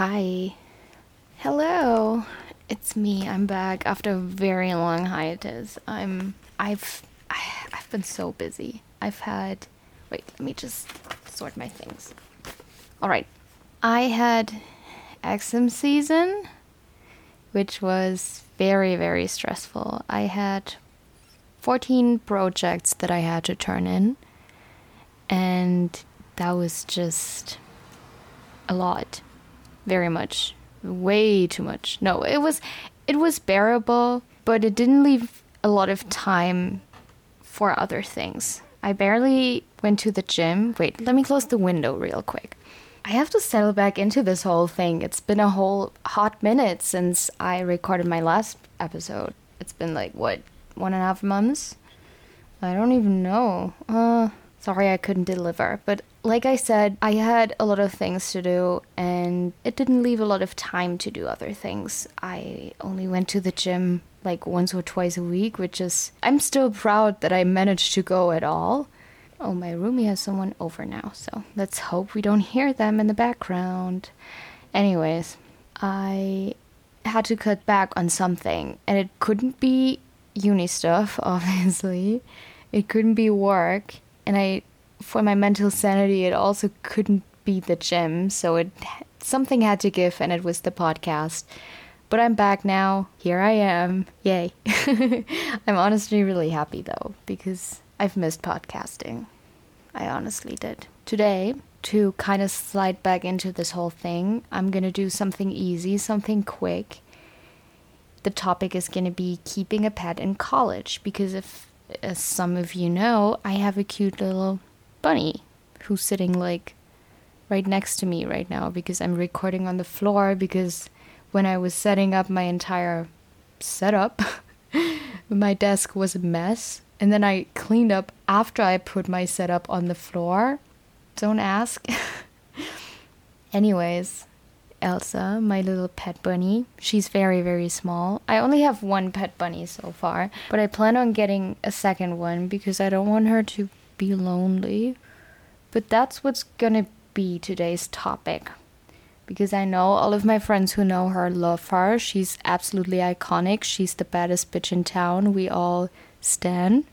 Hi. Hello. It's me. I'm back after a very long hiatus. I'm I've I've been so busy. I've had Wait, let me just sort my things. All right. I had exam season which was very very stressful. I had 14 projects that I had to turn in and that was just a lot very much way too much. No it was it was bearable but it didn't leave a lot of time for other things. I barely went to the gym. Wait let me close the window real quick. I have to settle back into this whole thing. It's been a whole hot minute since i recorded my last episode. It's been like what one and a half months? I don't even know. Uh sorry I couldn't deliver. But like I said, I had a lot of things to do and it didn't leave a lot of time to do other things. I only went to the gym like once or twice a week, which is, I'm still proud that I managed to go at all. Oh, my roomie has someone over now, so let's hope we don't hear them in the background. Anyways, I had to cut back on something, and it couldn't be uni stuff, obviously. It couldn't be work and I for my mental sanity it also couldn't be the gym so it something had to give and it was the podcast. But I'm back now. Here I am. Yay. I'm honestly really happy though because I've missed podcasting. I honestly did. Today to kind of slide back into this whole thing I'm gonna do something easy something quick. The topic is going to be keeping a pet in college because if as some of you know, I have a cute little bunny who's sitting like right next to me right now because I'm recording on the floor because when I was setting up my entire setup, my desk was a mess. And then I cleaned up after I put my setup on the floor. Don't ask. Anyways, Elsa, my little pet bunny. She's very, very small. I only have one pet bunny so far, but I plan on getting a second one because I don't want her to be lonely. But that's what's gonna be today's topic. Because I know all of my friends who know her love her. She's absolutely iconic. She's the baddest bitch in town. We all stand.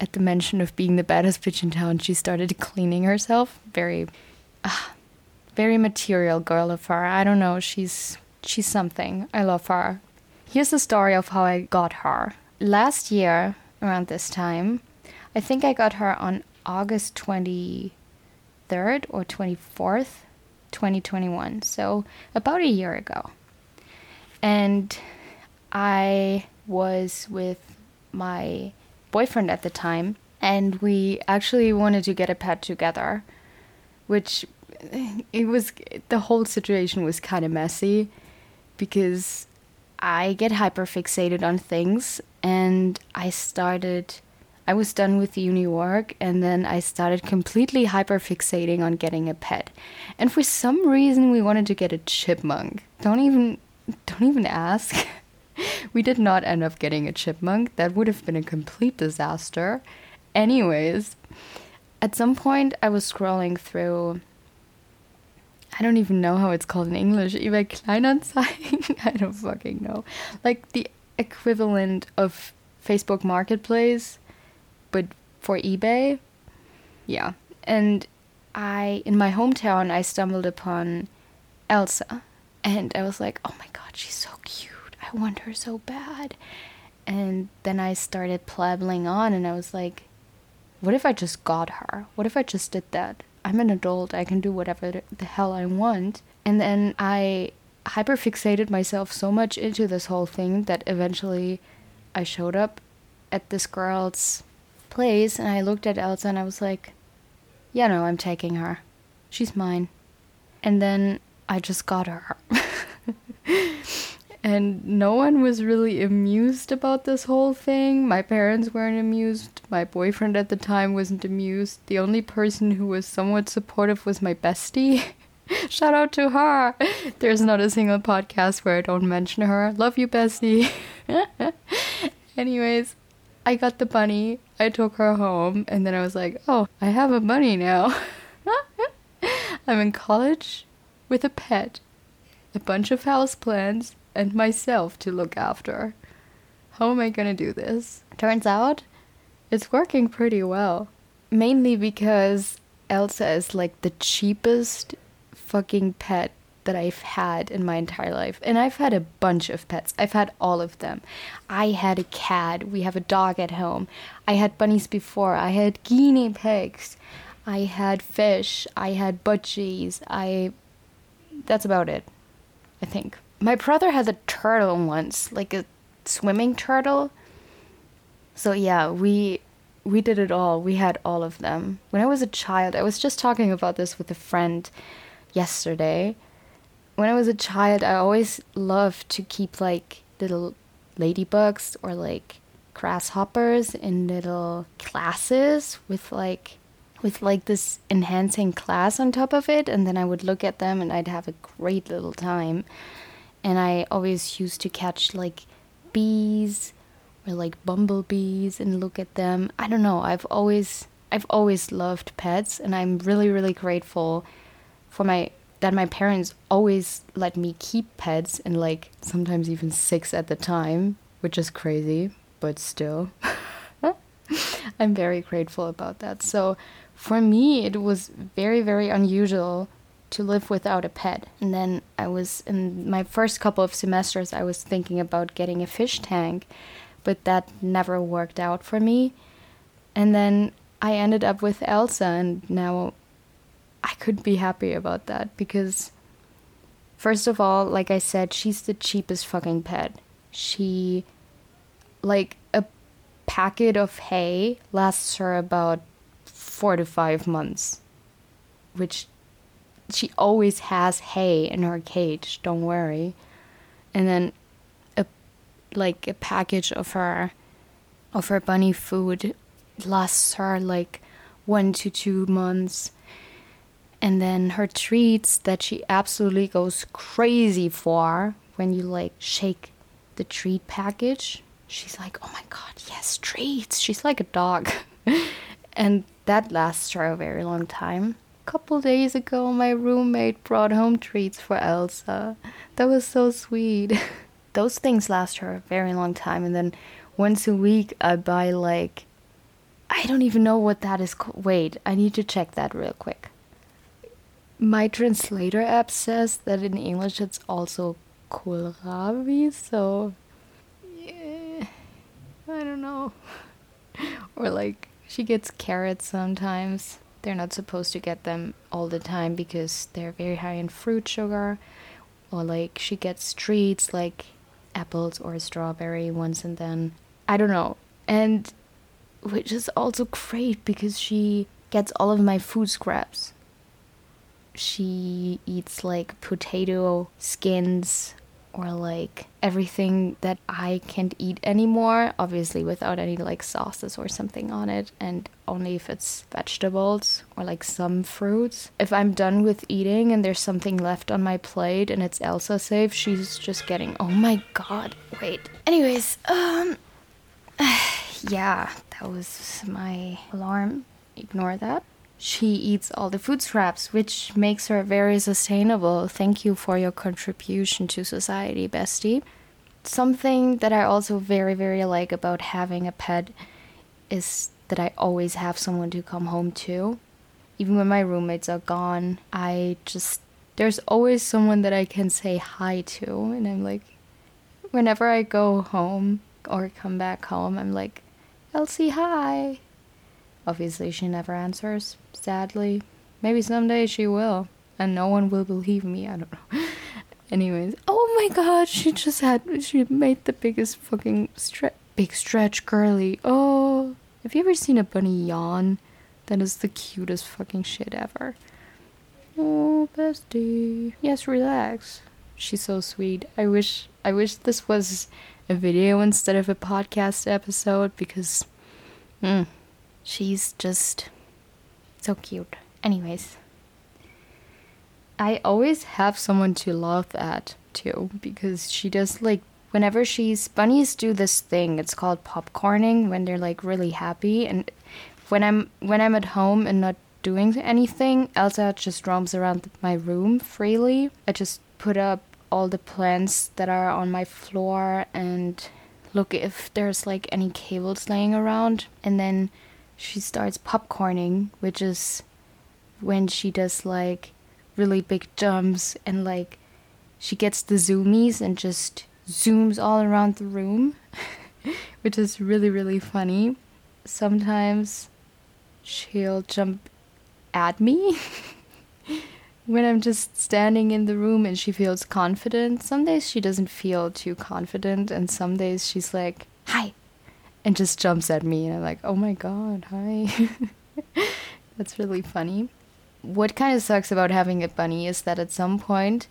At the mention of being the baddest bitch in town, she started cleaning herself. Very. Uh, very material girl of her. I don't know, she's she's something. I love her. Here's the story of how I got her. Last year, around this time, I think I got her on August 23rd or 24th, 2021. So, about a year ago. And I was with my boyfriend at the time, and we actually wanted to get a pet together, which it was the whole situation was kind of messy because I get hyper fixated on things and I started I was done with uni work and then I started completely hyper fixating on getting a pet. And for some reason we wanted to get a chipmunk. Don't even don't even ask. we did not end up getting a chipmunk. That would have been a complete disaster. Anyways, at some point I was scrolling through I don't even know how it's called in English. eBay Kleinanzeigen? I don't fucking know. Like the equivalent of Facebook Marketplace, but for eBay. Yeah. And I, in my hometown, I stumbled upon Elsa. And I was like, oh my god, she's so cute. I want her so bad. And then I started plabbling on and I was like, what if I just got her? What if I just did that? I'm an adult, I can do whatever the hell I want. And then I hyperfixated myself so much into this whole thing that eventually I showed up at this girl's place and I looked at Elsa and I was like, yeah, no, I'm taking her. She's mine. And then I just got her. and no one was really amused about this whole thing. My parents weren't amused. My boyfriend at the time wasn't amused. The only person who was somewhat supportive was my bestie. Shout out to her. There's not a single podcast where I don't mention her. Love you, bestie. Anyways, I got the bunny. I took her home, and then I was like, oh, I have a bunny now. I'm in college with a pet, a bunch of houseplants, and myself to look after. How am I gonna do this? Turns out it's working pretty well. Mainly because Elsa is like the cheapest fucking pet that I've had in my entire life. And I've had a bunch of pets. I've had all of them. I had a cat. We have a dog at home. I had bunnies before. I had guinea pigs. I had fish. I had budgies. I. That's about it. I think. My brother had a turtle once, like a swimming turtle. So yeah, we we did it all. We had all of them. When I was a child, I was just talking about this with a friend yesterday when I was a child, I always loved to keep like little ladybugs or like grasshoppers in little classes with like with like this enhancing class on top of it and then I would look at them and I'd have a great little time. And I always used to catch like bees or like bumblebees and look at them. I don't know. I've always I've always loved pets and I'm really really grateful for my that my parents always let me keep pets and like sometimes even six at the time, which is crazy, but still. I'm very grateful about that. So for me, it was very, very unusual to live without a pet. And then I was in my first couple of semesters, I was thinking about getting a fish tank, but that never worked out for me. And then I ended up with Elsa, and now I couldn't be happy about that because, first of all, like I said, she's the cheapest fucking pet. She, like, a packet of hay lasts her about four to five months, which she always has hay in her cage, don't worry. And then a like a package of her of her bunny food lasts her like one to two months and then her treats that she absolutely goes crazy for when you like shake the treat package. She's like, oh my god, yes, treats. She's like a dog. and that lasts her a very long time. A couple days ago, my roommate brought home treats for Elsa. That was so sweet. Those things last her a very long time. And then once a week, I buy like. I don't even know what that is called. Wait, I need to check that real quick. My translator app says that in English it's also kohlrabi, so yeah, I don't know. or like she gets carrots sometimes. They're not supposed to get them all the time because they're very high in fruit sugar. Or like she gets treats like apples or strawberry once and then. I don't know. And which is also great because she gets all of my food scraps she eats like potato skins or like everything that I can't eat anymore, obviously without any like sauces or something on it, and only if it's vegetables or like some fruits. If I'm done with eating and there's something left on my plate and it's Elsa safe, she's just getting, oh my god, wait. Anyways, um, yeah, that was my alarm. Ignore that she eats all the food scraps, which makes her very sustainable. Thank you for your contribution to society, bestie. Something that I also very, very like about having a pet is that I always have someone to come home to. Even when my roommates are gone, I just, there's always someone that I can say hi to. And I'm like, whenever I go home or come back home, I'm like, Elsie, hi. Obviously, she never answers, sadly. Maybe someday she will, and no one will believe me. I don't know. Anyways, oh my god, she just had, she made the biggest fucking stretch, big stretch girly. Oh, have you ever seen a bunny yawn? That is the cutest fucking shit ever. Oh, bestie. Yes, relax. She's so sweet. I wish, I wish this was a video instead of a podcast episode because, hmm. She's just so cute. Anyways, I always have someone to laugh at too because she does like whenever she's bunnies do this thing it's called popcorning when they're like really happy and when I'm when I'm at home and not doing anything. Elsa just roams around my room freely. I just put up all the plants that are on my floor and look if there's like any cables laying around. And then she starts popcorning, which is when she does like really big jumps and like she gets the zoomies and just zooms all around the room, which is really, really funny. Sometimes she'll jump at me when I'm just standing in the room and she feels confident. Some days she doesn't feel too confident, and some days she's like, Hi, and just jumps at me, and I'm like, Oh my god, hi. That's really funny. What kind of sucks about having a bunny is that at some point,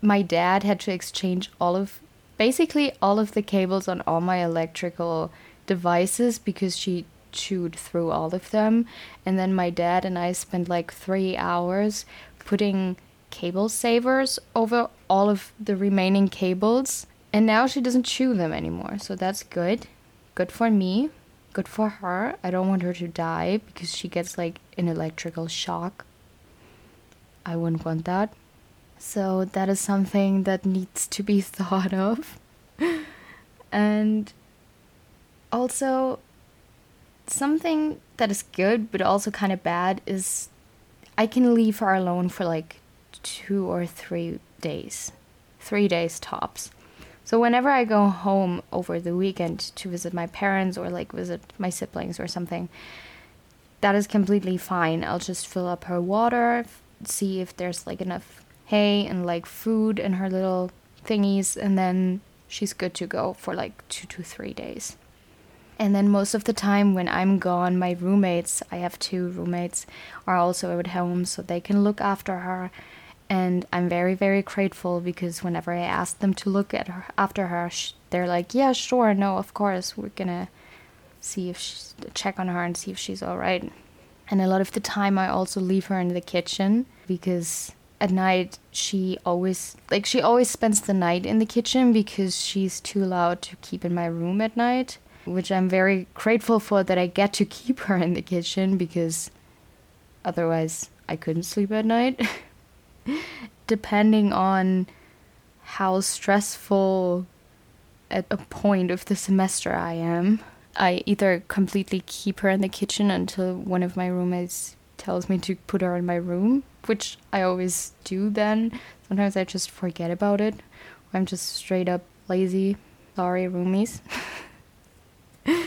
my dad had to exchange all of basically all of the cables on all my electrical devices because she chewed through all of them. And then my dad and I spent like three hours putting cable savers over all of the remaining cables. And now she doesn't chew them anymore. So that's good. Good for me. Good for her. I don't want her to die because she gets like an electrical shock. I wouldn't want that. So that is something that needs to be thought of. and also, something that is good but also kind of bad is I can leave her alone for like two or three days. Three days tops. So whenever I go home over the weekend to visit my parents or like visit my siblings or something, that is completely fine. I'll just fill up her water, see if there's like enough hay and like food in her little thingies, and then she's good to go for like two to three days. And then most of the time when I'm gone, my roommates, I have two roommates, are also at home so they can look after her. And I'm very, very grateful because whenever I ask them to look at her after her, they're like, "Yeah, sure, no, of course, we're gonna see if she's, check on her and see if she's all right." And a lot of the time, I also leave her in the kitchen because at night she always like she always spends the night in the kitchen because she's too loud to keep in my room at night which i'm very grateful for that i get to keep her in the kitchen because otherwise i couldn't sleep at night depending on how stressful at a point of the semester i am i either completely keep her in the kitchen until one of my roommates tells me to put her in my room which I always do then. Sometimes I just forget about it. I'm just straight up lazy. Sorry, roomies.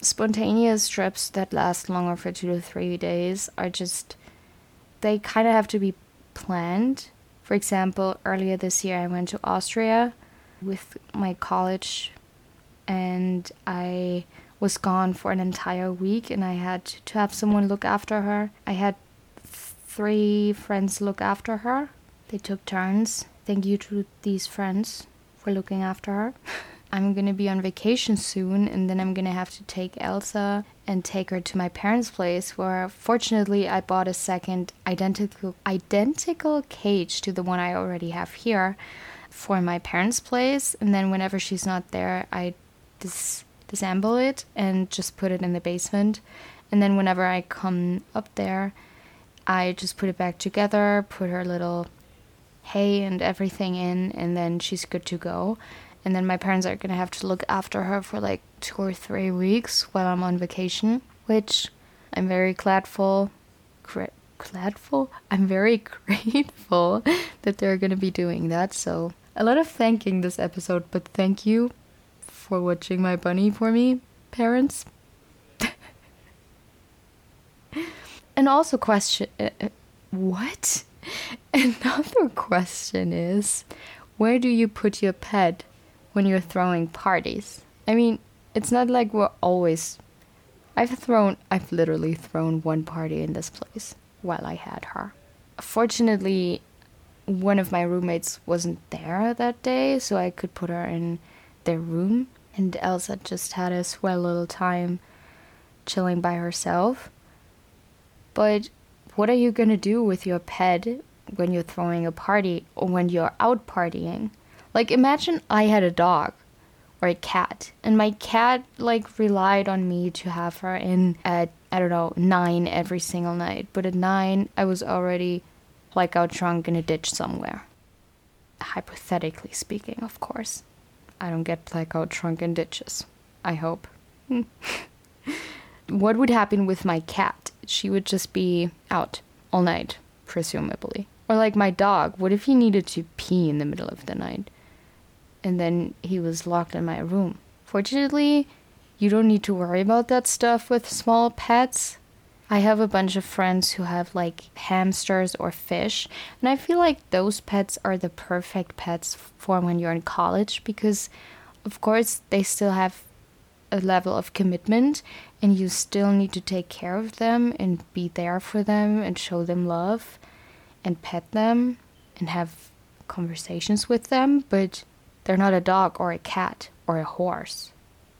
Spontaneous trips that last longer for two to three days are just, they kind of have to be planned. For example, earlier this year I went to Austria with my college and I was gone for an entire week and I had to have someone look after her. I had three friends look after her. They took turns. Thank you to these friends for looking after her. I'm gonna be on vacation soon, and then I'm gonna have to take Elsa and take her to my parents' place, where fortunately I bought a second identical identical cage to the one I already have here for my parents' place. And then whenever she's not there, I dis- disassemble it and just put it in the basement. And then whenever I come up there, I just put it back together, put her little hay and everything in, and then she's good to go. And then my parents are gonna have to look after her for like two or three weeks while I'm on vacation, which I'm very gladful. Gra- gladful? I'm very grateful that they're gonna be doing that. So a lot of thanking this episode, but thank you for watching my bunny for me, parents. and also question uh, uh, what another question is where do you put your pet when you're throwing parties. I mean it's not like we're always i've thrown i've literally thrown one party in this place while i had her. Fortunately one of my roommates wasn't there that day so i could put her in their room and elsa just had a swell little time chilling by herself. But what are you to do with your pet when you're throwing a party or when you're out partying? Like imagine I had a dog or a cat and my cat like relied on me to have her in at I don't know, nine every single night. But at nine, I was already like, out drunk in a ditch somewhere. Hypothetically speaking, of course. I don't get blackout drunk in ditches. I hope. what would happen with my cat? She would just be out all night, presumably. Or like my dog. What if he needed to pee in the middle of the night? And then he was locked in my room. Fortunately, you don't need to worry about that stuff with small pets. I have a bunch of friends who have like hamsters or fish, and I feel like those pets are the perfect pets for when you're in college because, of course, they still have a level of commitment and you still need to take care of them and be there for them and show them love and pet them and have conversations with them, but they're not a dog or a cat or a horse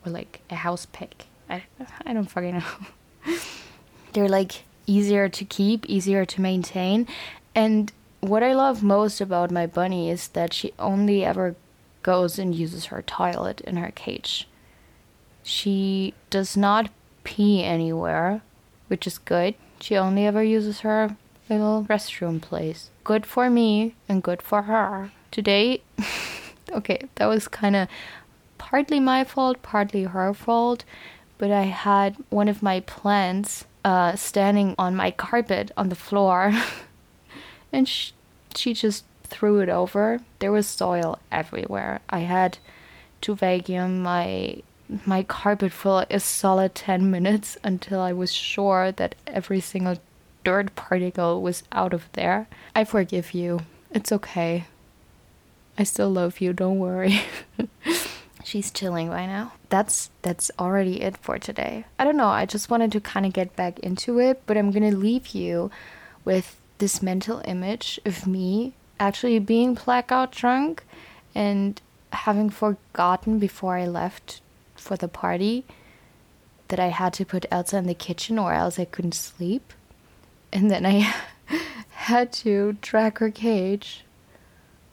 or like a house pig. I, I don't fucking know. they're like easier to keep, easier to maintain. And what I love most about my bunny is that she only ever goes and uses her toilet in her cage. She does not pee anywhere, which is good. She only ever uses her little restroom place. Good for me and good for her. Today, okay, that was kind of partly my fault, partly her fault, but I had one of my plants uh, standing on my carpet on the floor, and sh- she just threw it over. There was soil everywhere. I had to vacuum my my carpet for a solid 10 minutes until I was sure that every single dirt particle was out of there. I forgive you. It's okay. I still love you, don't worry. She's chilling right now. That's that's already it for today. I don't know, I just wanted to kind of get back into it, but I'm going to leave you with this mental image of me actually being blackout drunk and having forgotten before I left for the party that I had to put Elsa in the kitchen or else I couldn't sleep. And then I had to drag her cage,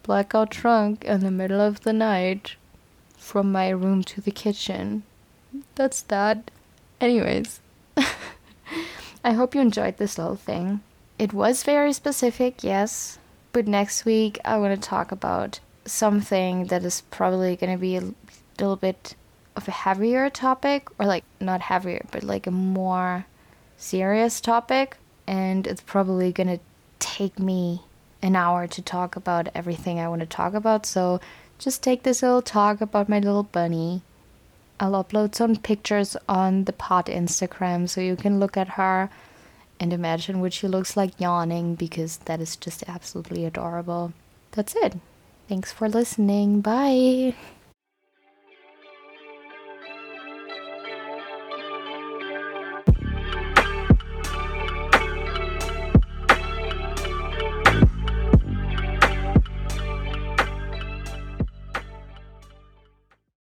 blackout drunk in the middle of the night from my room to the kitchen. That's that. Anyways, I hope you enjoyed this little thing. It was very specific, yes, but next week I want to talk about something that is probably going to be a little bit of a heavier topic, or like not heavier, but like a more serious topic. And it's probably gonna take me an hour to talk about everything I want to talk about. So just take this little talk about my little bunny. I'll upload some pictures on the pod Instagram so you can look at her and imagine what she looks like yawning because that is just absolutely adorable. That's it. Thanks for listening. Bye.